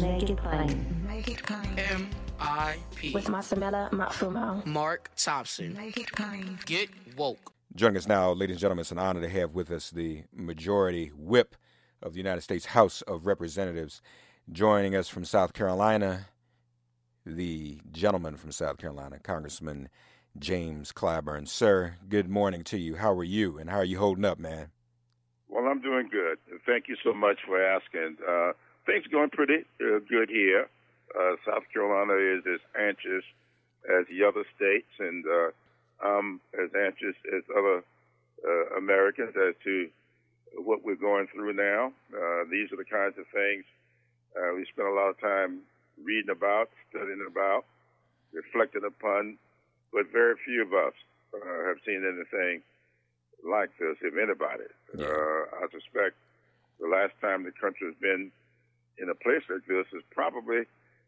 Make it plain. Make it plain. M.I.P. With Masamela Matfumo. Mark Thompson. Make it plain. Get woke. Joining us now, ladies and gentlemen, it's an honor to have with us the majority whip of the United States House of Representatives. Joining us from South Carolina, the gentleman from South Carolina, Congressman James Clyburn. Sir, good morning to you. How are you, and how are you holding up, man? Well, I'm doing good. Thank you so much for asking. Uh, things going pretty uh, good here. Uh, South Carolina is as anxious as the other states, and uh, I'm as anxious as other uh, Americans as to what we're going through now. Uh, these are the kinds of things uh, we spend a lot of time reading about, studying about, reflecting upon, but very few of us uh, have seen anything like this, if anybody. Yeah. Uh, I suspect the last time the country has been in a place like this is probably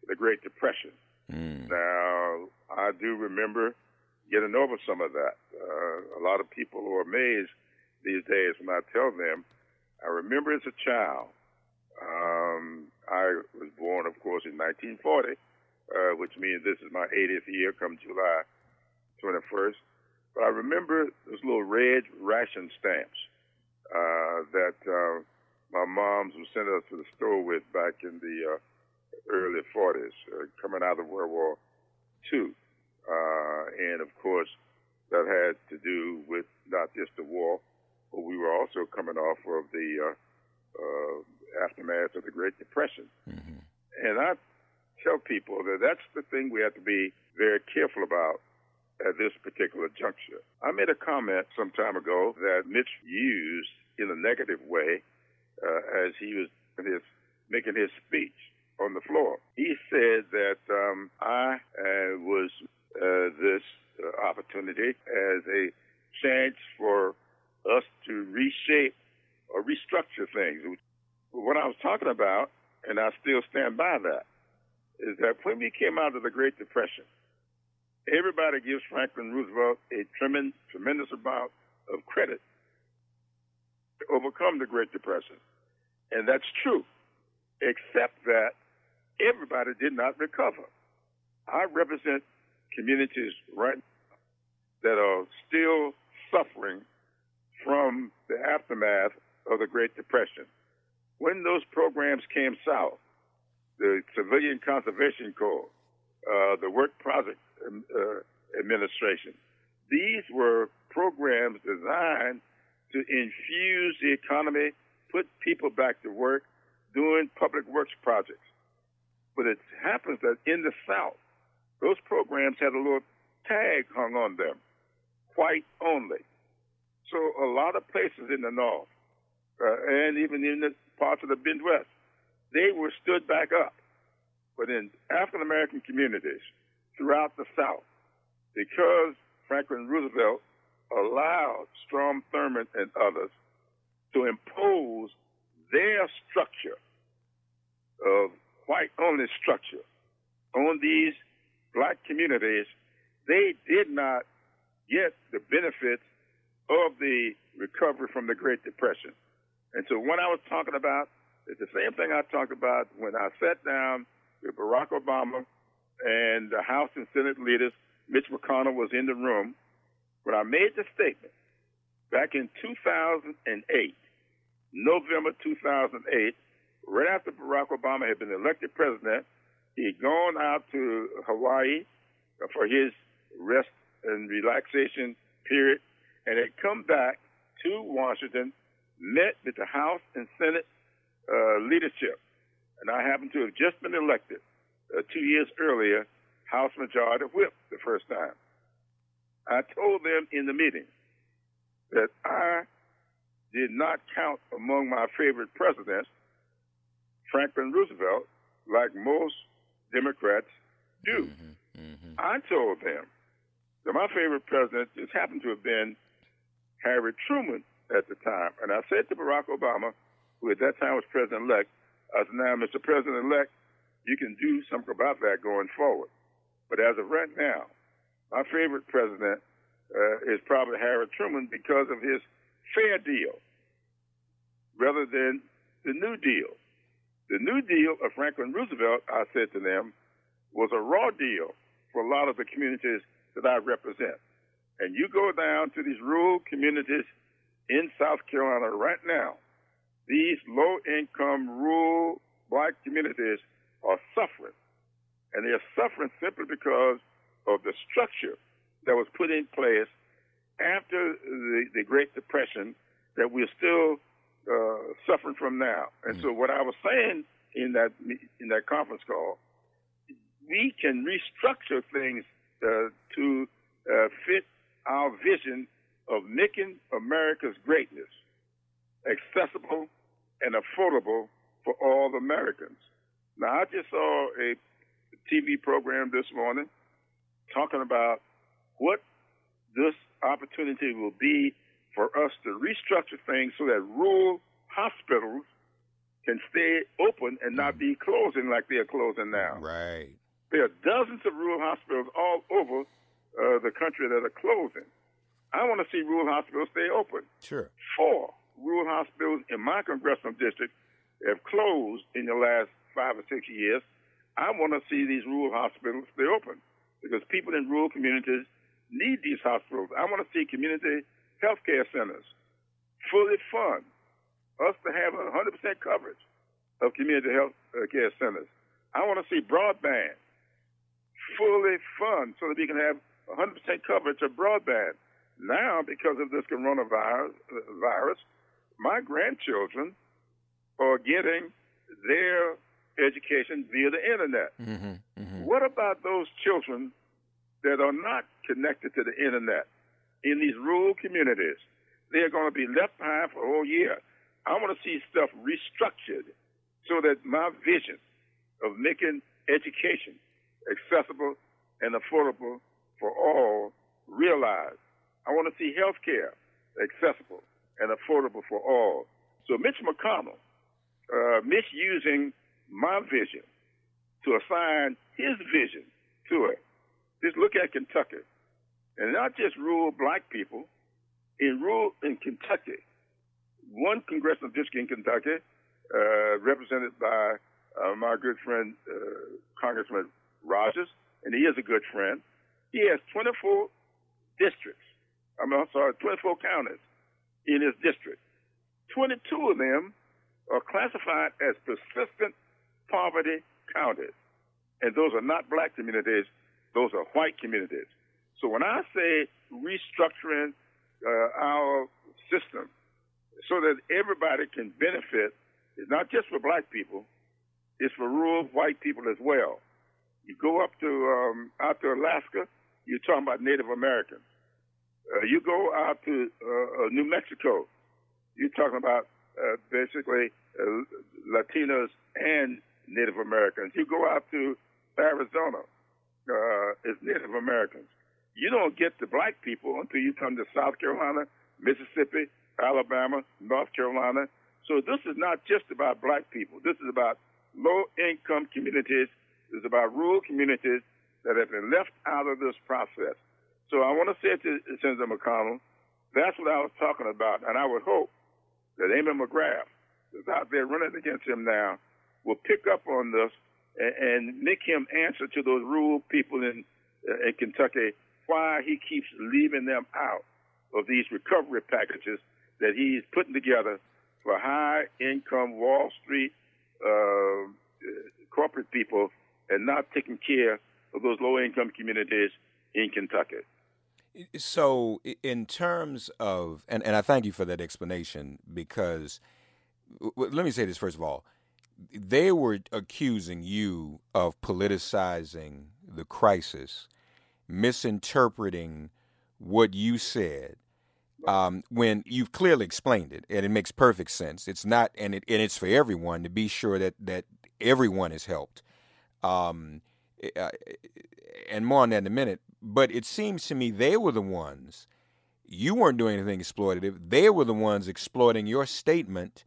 the Great Depression. Mm. Now, I do remember getting over some of that. Uh, a lot of people are amazed these days when I tell them. I remember as a child, um, I was born, of course, in 1940, uh, which means this is my 80th year come July 21st. But I remember those little red ration stamps uh, that uh, my moms would send us to the store with back in the uh, early 40s, uh, coming out of World War II. Uh, and of course, that had to do with not just the war, but we were also coming off of the uh, uh, aftermath of the Great Depression. Mm-hmm. And I tell people that that's the thing we have to be very careful about at this particular juncture. I made a comment some time ago that Mitch used in a negative way uh, as he was his, making his speech on the floor. He said that um, I uh, was uh, this uh, opportunity as a chance for us to reshape or restructure things. What I was talking about, and I still stand by that, is that when we came out of the Great Depression, everybody gives Franklin Roosevelt a tremendous, tremendous amount of credit to overcome the Great Depression. And that's true, except that everybody did not recover. I represent communities right now that are still suffering from the aftermath of the Great Depression. When those programs came south, the Civilian Conservation Corps, uh, the Work Project uh, Administration, these were programs designed to infuse the economy, put people back to work, doing public works projects. But it happens that in the South, those programs had a little tag hung on them, white only. So a lot of places in the North, uh, and even in the parts of the Midwest, they were stood back up. But in African American communities throughout the South, because Franklin Roosevelt allowed Strom Thurmond and others to impose their structure of white only structure on these black communities, they did not get the benefits of the recovery from the Great Depression. And so what I was talking about is the same thing I talked about when I sat down with Barack Obama and the House and Senate leaders. Mitch McConnell was in the room when I made the statement back in 2008, November 2008, right after Barack Obama had been elected president. He had gone out to Hawaii for his rest and relaxation period and had come back to Washington, met with the House and Senate uh, leadership. And I happened to have just been elected uh, two years earlier, House Majority Whip the first time. I told them in the meeting that I did not count among my favorite presidents Franklin Roosevelt like most Democrats do. Mm-hmm, mm-hmm. I told them that my favorite president just happened to have been Harry Truman at the time. And I said to Barack Obama, who at that time was president elect, I said, now, Mr. President elect, you can do something about that going forward. But as of right now, my favorite president uh, is probably Harry Truman because of his fair deal rather than the New Deal. The New Deal of Franklin Roosevelt, I said to them, was a raw deal for a lot of the communities that I represent. And you go down to these rural communities in South Carolina right now, these low income rural black communities are suffering. And they're suffering simply because of the structure that was put in place after the, the Great Depression that we're still uh, suffering from now. And mm-hmm. so, what I was saying in that in that conference call, we can restructure things uh, to uh, fit our vision of making America's greatness accessible and affordable for all Americans. Now, I just saw a TV program this morning talking about what this opportunity will be for us to restructure things so that rural hospitals can stay open and not be closing like they are closing now. Right. There are dozens of rural hospitals all over uh, the country that are closing. I want to see rural hospitals stay open. Sure. Four rural hospitals in my congressional district have closed in the last five or six years. I want to see these rural hospitals stay open because people in rural communities need these hospitals. I want to see community health care centers fully fund us to have 100% coverage of community health uh, care centers. I want to see broadband fully fund so that we can have 100% coverage of broadband. Now, because of this coronavirus, uh, virus, my grandchildren are getting their education via the internet. Mm-hmm, mm-hmm. What about those children that are not connected to the internet in these rural communities? They're going to be left behind for a whole year. I want to see stuff restructured so that my vision of making education accessible and affordable for all realized. I want to see health care accessible and affordable for all. So Mitch McConnell uh, misusing my vision to assign his vision to it. Just look at Kentucky, and not just rural black people. In rural in Kentucky, one congressional district in Kentucky, uh, represented by uh, my good friend uh, Congressman Rogers, and he is a good friend. He has 24 districts. I mean, I'm sorry, 24 counties in his district. 22 of them are classified as persistent poverty counties. And those are not black communities, those are white communities. So when I say restructuring uh, our system so that everybody can benefit, it's not just for black people, it's for rural white people as well. You go up to um, out to Alaska, you're talking about Native Americans. Uh, you go out to uh, uh New Mexico, you're talking about uh, basically uh, Latinos and Native Americans. You go out to Arizona, uh, it's Native Americans. You don't get to black people until you come to South Carolina, Mississippi, Alabama, North Carolina. So this is not just about black people. This is about low income communities. This is about rural communities that have been left out of this process. So I want to say to Senator McConnell, that's what I was talking about. And I would hope that Amy McGrath, is out there running against him now, will pick up on this and, and make him answer to those rural people in, uh, in Kentucky why he keeps leaving them out of these recovery packages that he's putting together for high income Wall Street uh, corporate people and not taking care of those low income communities in Kentucky. So, in terms of, and, and I thank you for that explanation because let me say this first of all. They were accusing you of politicizing the crisis, misinterpreting what you said, um, when you've clearly explained it, and it makes perfect sense. It's not, and it and it's for everyone to be sure that that everyone is helped. Um, eh, uh, and more on that in a minute. But it seems to me they were the ones. You weren't doing anything exploitative. They were the ones exploiting your statement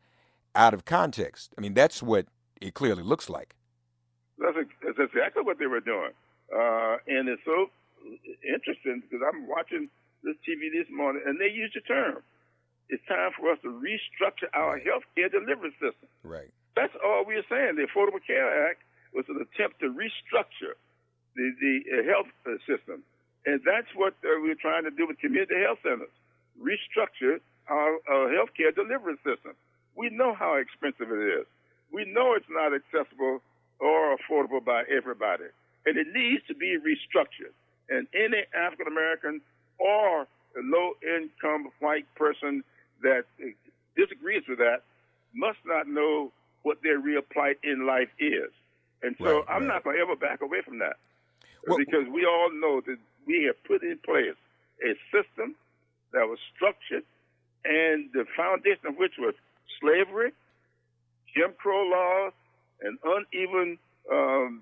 out of context. I mean, that's what it clearly looks like. That's, that's exactly what they were doing. Uh, and it's so interesting because I'm watching this TV this morning, and they used the term. It's time for us to restructure our health care delivery system. Right. That's all we are saying. The Affordable Care Act was an attempt to restructure the, the uh, health uh, system. And that's what uh, we're trying to do with community health centers restructure our, our health care delivery system. We know how expensive it is. We know it's not accessible or affordable by everybody. And it needs to be restructured. And any African American or low income white person that disagrees with that must not know what their real plight in life is. And so right, I'm right. not going to ever back away from that well, because we all know that we have put in place a system that was structured and the foundation of which was slavery, Jim Crow laws, and uneven, um,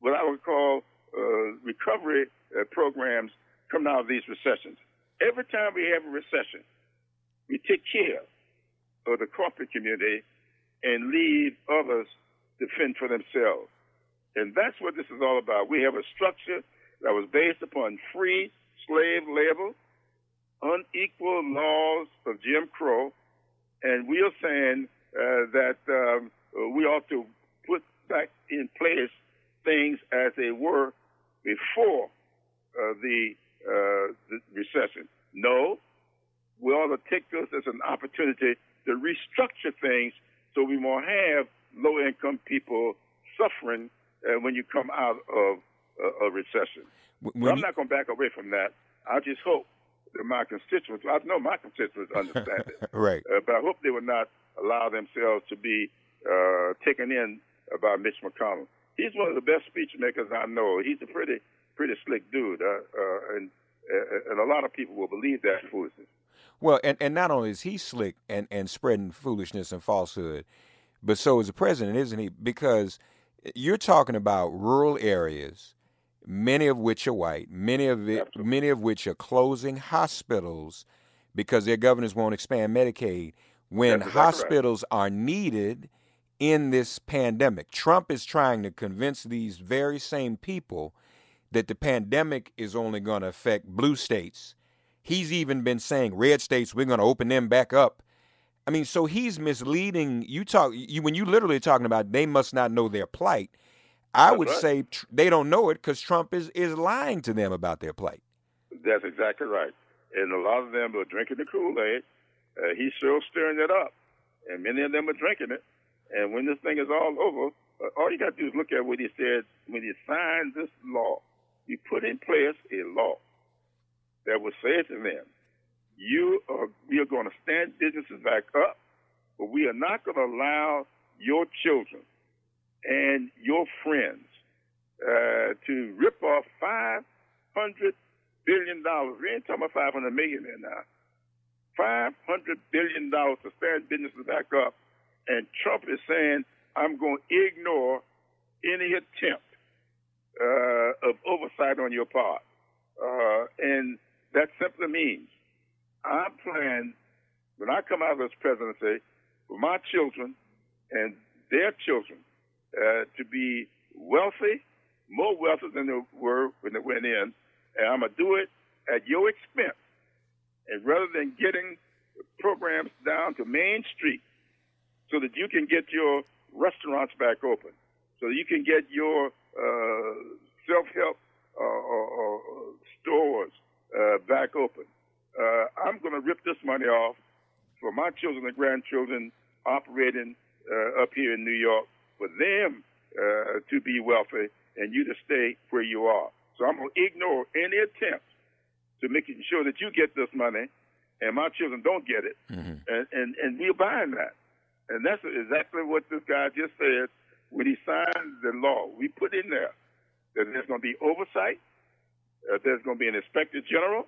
what I would call uh, recovery uh, programs coming out of these recessions. Every time we have a recession, we take care of the corporate community and leave others to fend for themselves. And that's what this is all about. We have a structure that was based upon free slave labor, unequal laws of Jim Crow, and we are saying uh, that um, we ought to put back in place things as they were before uh, the uh, the recession. No, we ought to take this as an opportunity to restructure things so we won't have low income people suffering uh, when you come out of uh, a recession. So I'm not going to back away from that. I just hope my constituents, I know my constituents understand it. right. Uh, but I hope they will not allow themselves to be uh, taken in by Mitch McConnell. He's one of the best speech makers I know. He's a pretty pretty slick dude, uh, uh, and uh, and a lot of people will believe that foolishness. Well, and, and not only is he slick and, and spreading foolishness and falsehood, but so is the president, isn't he? Because you're talking about rural areas, many of which are white, many of it, many of which are closing hospitals because their governors won't expand Medicaid when exactly hospitals right. are needed in this pandemic. Trump is trying to convince these very same people that the pandemic is only going to affect blue states. He's even been saying red states we're going to open them back up. I mean, so he's misleading. You talk you when you literally talking about they must not know their plight. I That's would right. say tr- they don't know it because Trump is is lying to them about their plight. That's exactly right. And a lot of them are drinking the Kool Aid. Uh, he's still stirring it up, and many of them are drinking it. And when this thing is all over, uh, all you got to do is look at what he said when he signed this law He put in place a law that would say to them, you are, we are going to stand businesses back up, but we are not going to allow your children and your friends uh, to rip off $500 billion. We ain't talking about 500 million there now. $500 billion to stand businesses back up. And Trump is saying, I'm going to ignore any attempt uh, of oversight on your part. Uh, and that simply means I plan, when I come out of this presidency, for my children and their children uh, to be wealthy, more wealthy than they were when they went in, and I'm going to do it at your expense. And rather than getting programs down to Main Street so that you can get your restaurants back open, so that you can get your uh, self-help uh, uh, stores uh, back open. Uh, I'm going to rip this money off for my children and grandchildren operating up here in New York, for them to be wealthy and you to stay where you are. So I'm going to ignore any attempt to making sure that you get this money and my children don't get it. Mm-hmm. And, and, and we're buying that. And that's exactly what this guy just said when he signed the law. We put in there that there's going to be oversight, uh, there's going to be an inspector general,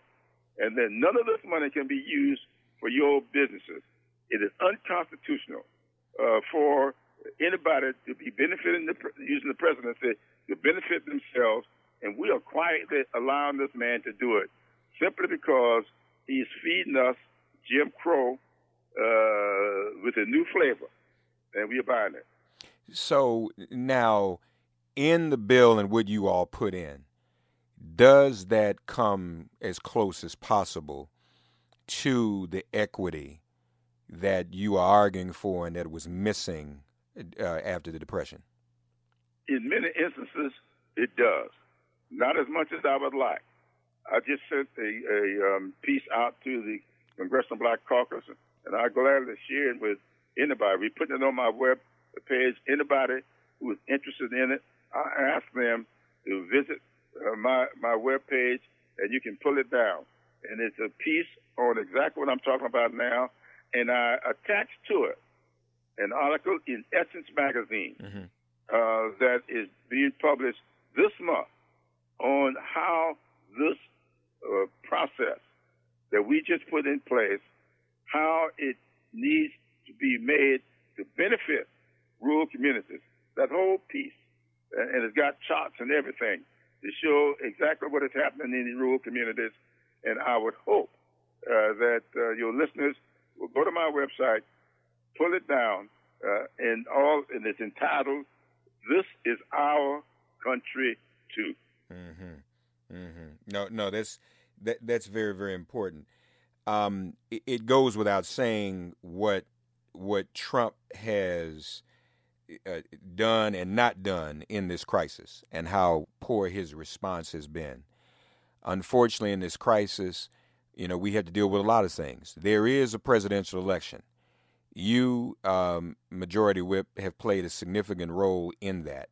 and then none of this money can be used for your businesses. It is unconstitutional uh, for anybody to be benefiting the, using the presidency to benefit themselves, and we are quietly allowing this man to do it simply because he's feeding us Jim Crow uh, with a new flavor, and we are buying it. So now, in the bill and what you all put in, does that come as close as possible to the equity that you are arguing for and that was missing uh, after the Depression? In many instances, it does. Not as much as I would like. I just sent a, a um, piece out to the Congressional Black Caucus, and I gladly share it with anybody. We put it on my web page. Anybody who is interested in it, I ask them to visit uh, my my web page, and you can pull it down. And it's a piece on exactly what I'm talking about now. And I attached to it an article in Essence magazine mm-hmm. uh, that is being published this month on how this uh, process that we just put in place, how it needs to be made to benefit rural communities. That whole piece, and it's got charts and everything to show exactly what is happening in the rural communities. And I would hope uh, that uh, your listeners will go to my website, pull it down, uh, and all, and it's entitled "This Is Our Country Too." Mm-hmm. Mm-hmm. No, no, that's that, that's very, very important. Um, it, it goes without saying what what Trump has uh, done and not done in this crisis and how poor his response has been. Unfortunately, in this crisis, you know, we have to deal with a lot of things. There is a presidential election. You, um, Majority Whip, have played a significant role in that.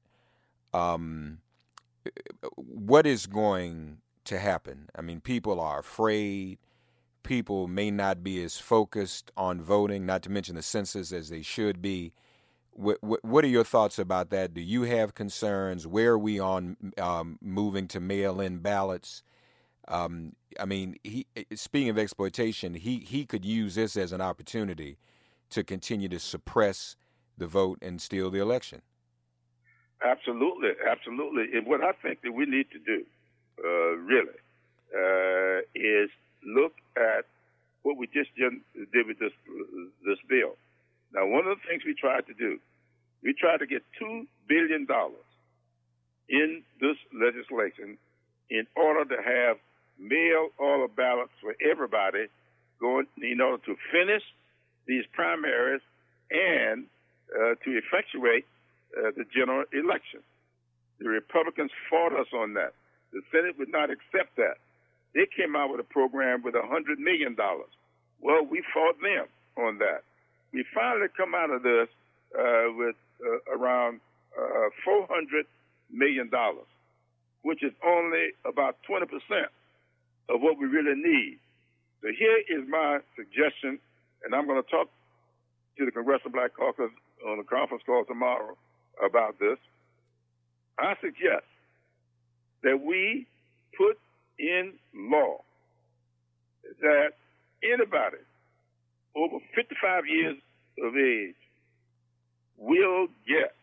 Um, what is going to happen? I mean, people are afraid. People may not be as focused on voting, not to mention the census, as they should be. What, what, what, are your thoughts about that? Do you have concerns? Where are we on um, moving to mail-in ballots? Um, I mean, he, speaking of exploitation, he he could use this as an opportunity to continue to suppress the vote and steal the election. Absolutely, absolutely. And what I think that we need to do, uh, really, uh, is look at what we just did with this this bill. Now, one of the things we tried to do, we tried to get $2 billion in this legislation in order to have mail order ballots for everybody going in order to finish these primaries and uh, to effectuate uh, the general election. The Republicans fought us on that. The Senate would not accept that. They came out with a program with $100 million. Well, we fought them on that we finally come out of this uh, with uh, around uh, $400 million, which is only about 20% of what we really need. So here is my suggestion, and I'm going to talk to the Congressional Black Caucus on a conference call tomorrow about this. I suggest that we put in law that anybody over 55 years of age will get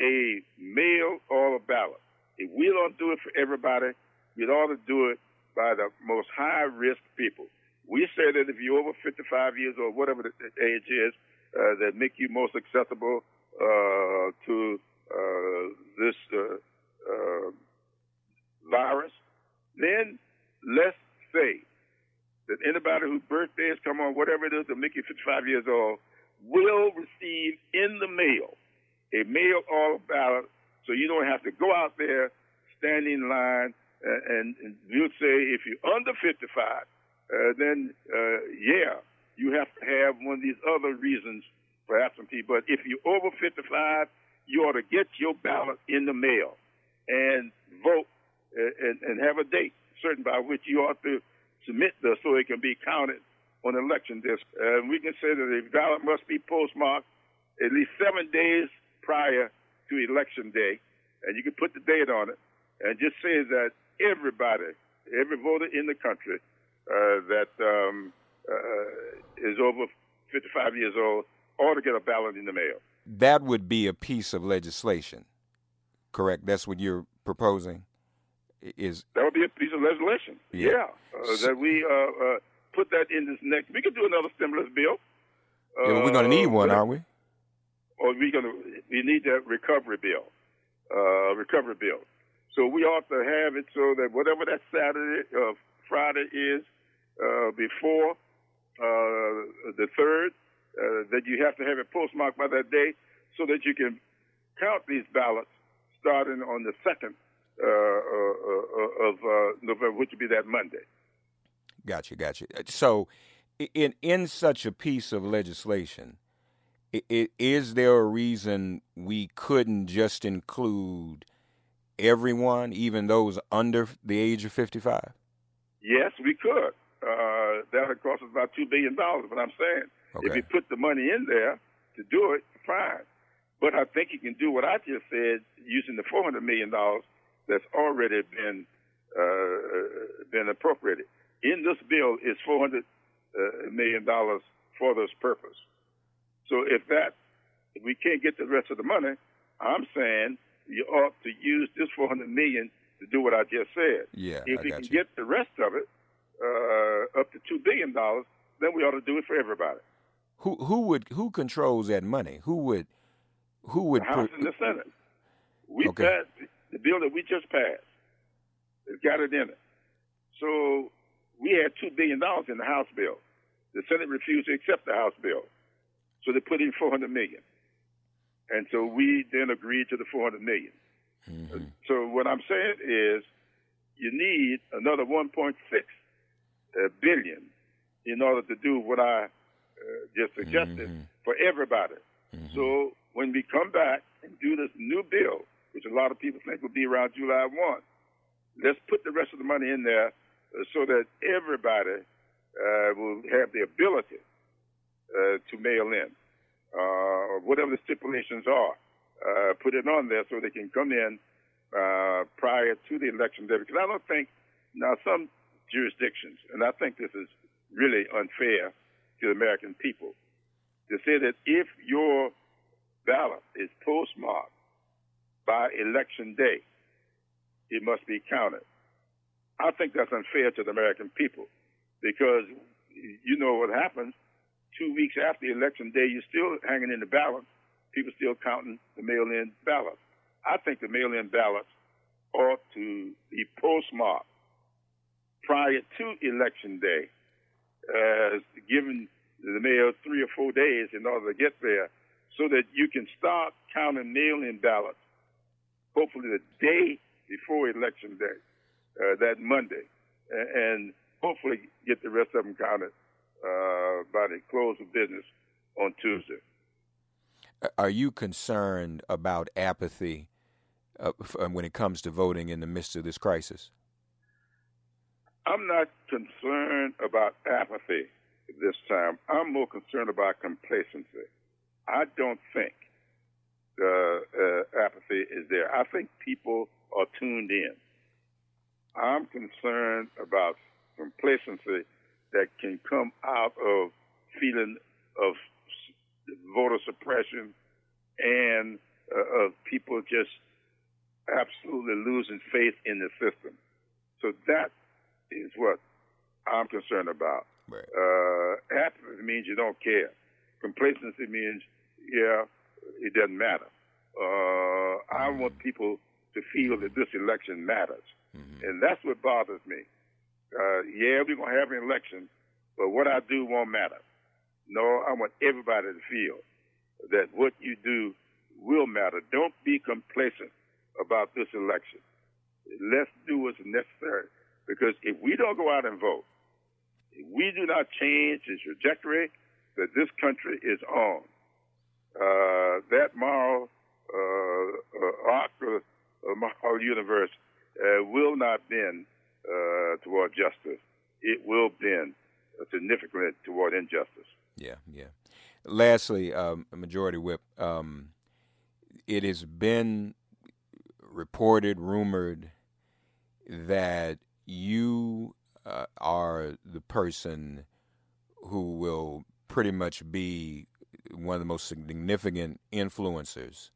a mail or a ballot. If we don't do it for everybody, we ought to do it by the most high risk people. We say that if you're over 55 years old, whatever the age is, uh, that make you most accessible uh, to uh, this uh, uh, virus, then let's say that anybody whose birthdays come on, whatever it is, to make you 55 years old, will receive in the mail a mail order ballot, so you don't have to go out there, stand in line, uh, and, and you'll say if you're under 55, uh, then uh, yeah, you have to have one of these other reasons for absentee. But if you're over 55, you ought to get your ballot in the mail and vote uh, and, and have a date certain by which you ought to submit this so it can be counted on election day. Uh, we can say that the ballot must be postmarked at least seven days prior to election day, and you can put the date on it, and just say that everybody, every voter in the country that um, uh, is over 55 years old ought to get a ballot in the mail. That would be a piece of legislation, correct? That's what you're proposing. Is that would be a piece of legislation? Yeah. yeah uh, that we uh, uh, put that in this next. We could do another stimulus bill. yeah, we're going to need Uh, one, but- aren't we? or we going to we need that recovery bill, uh, recovery bill. So we ought to have it so that whatever that Saturday or Friday is uh, before uh, the third, uh, that you have to have it postmarked by that day, so that you can count these ballots starting on the second uh, uh, uh, of uh, November, which would be that Monday. Gotcha, gotcha. So, in in such a piece of legislation, is there a reason we couldn't just include everyone, even those under the age of fifty-five? Yes, we could. Uh, that would cost us about two billion dollars. But I'm saying, if you put the money in there to do it, fine. But I think you can do what I just said using the four hundred million dollars that's already been uh, been appropriated. In this bill is four hundred uh, million dollars for this purpose. So if that if we can't get the rest of the money, I'm saying you ought to use this four hundred million to do what I just said. Yeah, If I we can you. get the rest of it uh, up to two billion dollars, then we ought to do it for everybody. Who who would who controls that money? Who would who would The House put- and the Senate. We Okay. passed the bill that we just passed. It's got it in it. So we had two billion dollars in the House bill. The Senate refused to accept the House bill, so they put in four hundred million. And so we then agreed to the four hundred million. Mhm. So what I'm saying is, you need another 1.6 uh, billion in order to do what I uh, just suggested Mhm. for everybody. Mhm. So when we come back and do this new bill, which a lot of people think will be around July 1, let's put the rest of the money in there uh, so that everybody uh, will have the ability uh, to mail in, uh, whatever the stipulations are. Uh, put it on there so they can come in uh, prior to the election day. Because I don't think now some jurisdictions, and I think this is really unfair to the American people, to say that if your ballot is postmarked by election day, it must be counted. I think that's unfair to the American people because you know what happens. Two weeks after election day, you're still hanging in the balance. People still counting the mail-in ballots. I think the mail-in ballots ought to be postmarked prior to election day, uh, giving the mail three or four days in order to get there, so that you can start counting mail-in ballots. Hopefully, the day before election day, uh, that Monday, and hopefully get the rest of them counted uh, by the close of business on Tuesday. Are you concerned about apathy uh, when it comes to voting in the midst of this crisis? I'm not concerned about apathy this time. I'm more concerned about complacency. I don't think the uh, apathy is there. I think people are tuned in. I'm concerned about complacency that can come out of feeling of voter suppression and uh, of people just absolutely losing faith in the system. So that is what I'm concerned about. Right. Uh, apathy means you don't care. Complacency means, yeah, it doesn't matter. Uh, I want people to feel that this election matters. Mm-hmm. And that's what bothers me. Uh, yeah, we're going to have an election, but what I do won't matter. No, I want everybody to feel that what you do will matter. Don't be complacent about this election. Let's do what's necessary. Because if we don't go out and vote, if we do not change the trajectory that this country is on, uh, that moral uh, uh, arc of, moral universe uh, will not bend uh, toward justice. It will bend significantly toward injustice. Yeah, yeah. Lastly, um, Majority Whip, um, it has been reported, rumored that you uh, are the person who will pretty much be one of the most significant influencers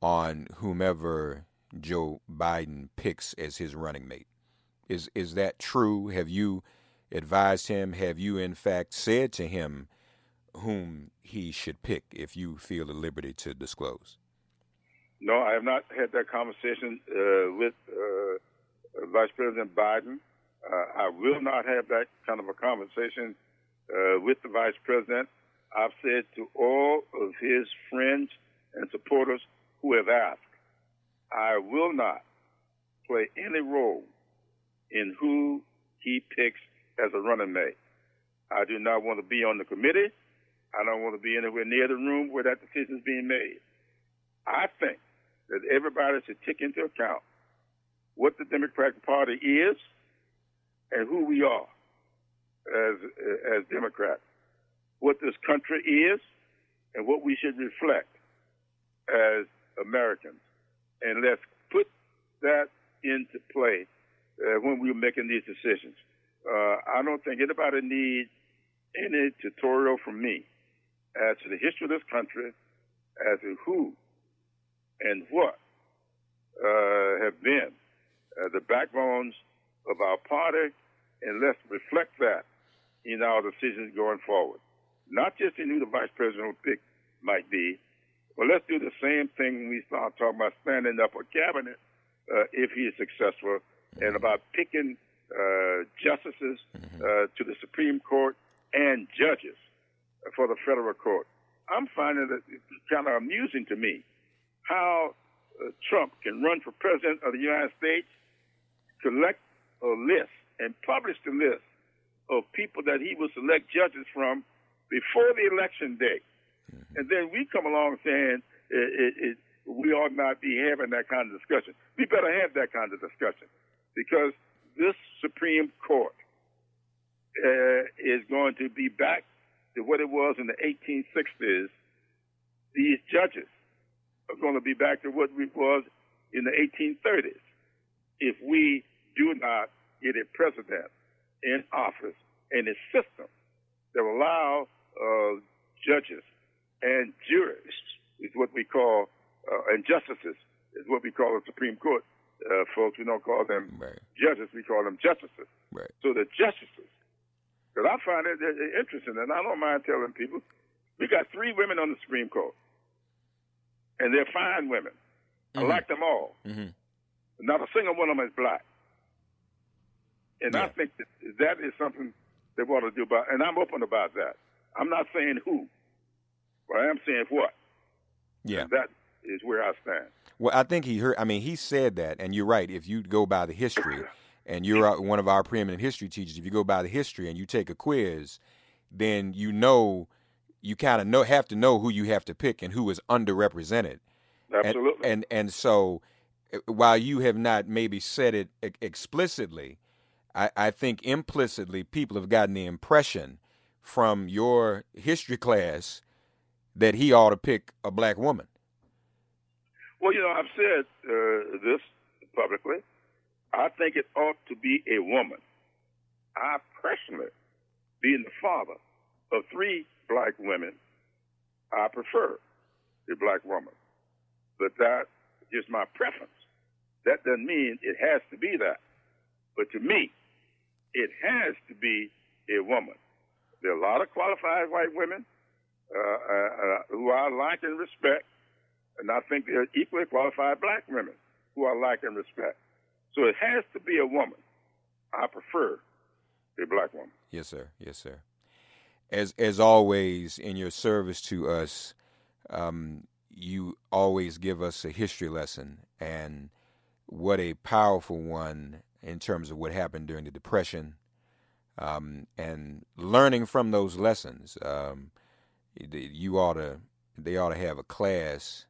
on whomever Joe Biden picks as his running mate. Is is that true? Have you advised him? Have you in fact said to him whom he should pick if you feel the liberty to disclose? No, I have not had that conversation uh, with uh, Vice President Biden. Uh, I will not have that kind of a conversation uh, with the Vice President. I've said to all of his friends and supporters who have asked, I will not play any role in who he picks as a running mate. I do not want to be on the committee. I don't want to be anywhere near the room where that decision is being made. I think that everybody should take into account what the Democratic Party is and who we are as as Democrats, what this country is, and what we should reflect as Americans. And let's put that into play uh, when we're making these decisions. Uh, I don't think anybody needs any tutorial from me as to the history of this country, as to who and what uh, have been uh, the backbones of our party, and let's reflect that in our decisions going forward. Not just in who the vice president pick might be, but let's do the same thing when we start talking about standing up a cabinet uh, if he is successful, and about picking uh, justices uh, to the Supreme Court and judges for the federal court. I'm finding that kind of amusing to me how uh, Trump can run for president of the United States, collect a list and publish the list of people that he will select judges from before the election day. And then we come along saying it, it, it, we ought not be having that kind of discussion. We better have that kind of discussion because this Supreme Court uh, is going to be back to what it was in the 1860s. These judges are going to be back to what it was in the 1830s if we do not get a president in office and a system that will allow uh, judges and jurists is what we call, uh, and justices is what we call the Supreme Court. Uh, folks, we don't call them Right. judges, we call them justices. Right. So the justices, because I find it interesting, and I don't mind telling people, we got three women on the Supreme Court, and they're fine women. I like them all. Mhm. Not a single one of them is black. And I think that, that is something they ought to do about, and I'm open about that. I'm not saying who, but I am saying what. Yeah. And that is where I stand. Well, I think he heard. I mean, he said that, and you're right. If you go by the history, and you're one of our preeminent history teachers, if you go by the history and you take a quiz, then you know, you kind of know have to know who you have to pick and who is underrepresented. And- Absolutely. And and, so, uh, while you have not maybe said it explicitly, I, I think implicitly people have gotten the impression from your history class that he ought to pick a black woman. Well, you know, I've said uh, this publicly. I think it ought to be a woman. I personally, being the father of three black women, I prefer a black woman. But that is my preference. That doesn't mean it has to be that. But to me, it has to be a woman. There are a lot of qualified white women uh, uh, uh, who I like and respect, and I think there are equally qualified black women who I like and respect. So it has to be a woman. I prefer a black woman. Yes, sir. Yes, sir. As as always in your service to us, um, you always give us a history lesson, and what a powerful one in terms of what happened during the Depression, um, and learning from those lessons. Um, you ought to they ought to have a class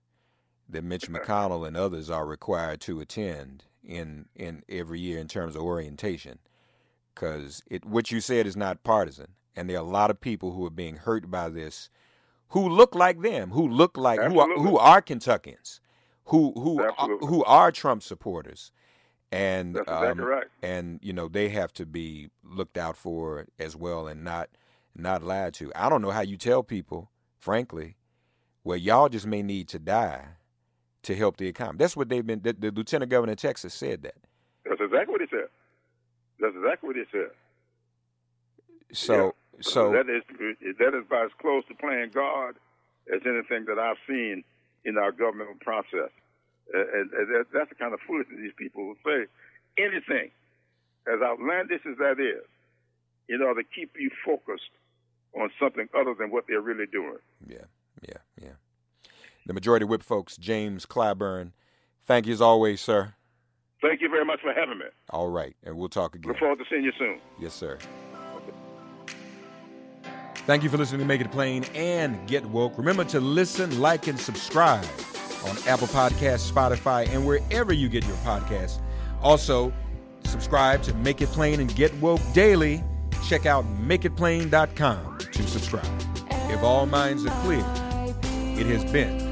that Mitch McConnell and others are required to attend in in every year in terms of orientation, because it what you said is not partisan, and there are a lot of people who are being hurt by this, who look like them, who look like who are, who are Kentuckians, who who are, who are Trump supporters, and That's exactly um, right. and you know they have to be looked out for as well, and not not lied to. I don't know how you tell people, frankly, well y'all just may need to die to help the economy. That's what they've been. The, the lieutenant governor of Texas said that. That's exactly what he said. That's exactly what he said. So, Yeah. so that is that is about as close to playing God as anything that I've seen in our governmental process. Uh, and, and that's the kind of foolishness these people will say. Anything, as outlandish as that is, in order to keep you focused on something other than what they're really doing. yeah, yeah, yeah. The majority whip folks, James Clyburn. Thank you as always, sir. Thank you very much for having me. All right, and we'll talk again. Look forward to seeing you soon. Yes, sir. Thank you for listening to Make It Plain and Get Woke. Remember to listen, like, and subscribe on Apple Podcasts, Spotify, and wherever you get your podcasts. Also, subscribe to Make It Plain and Get Woke daily. Check out makeitplain.com to subscribe. If all minds are clear, it has been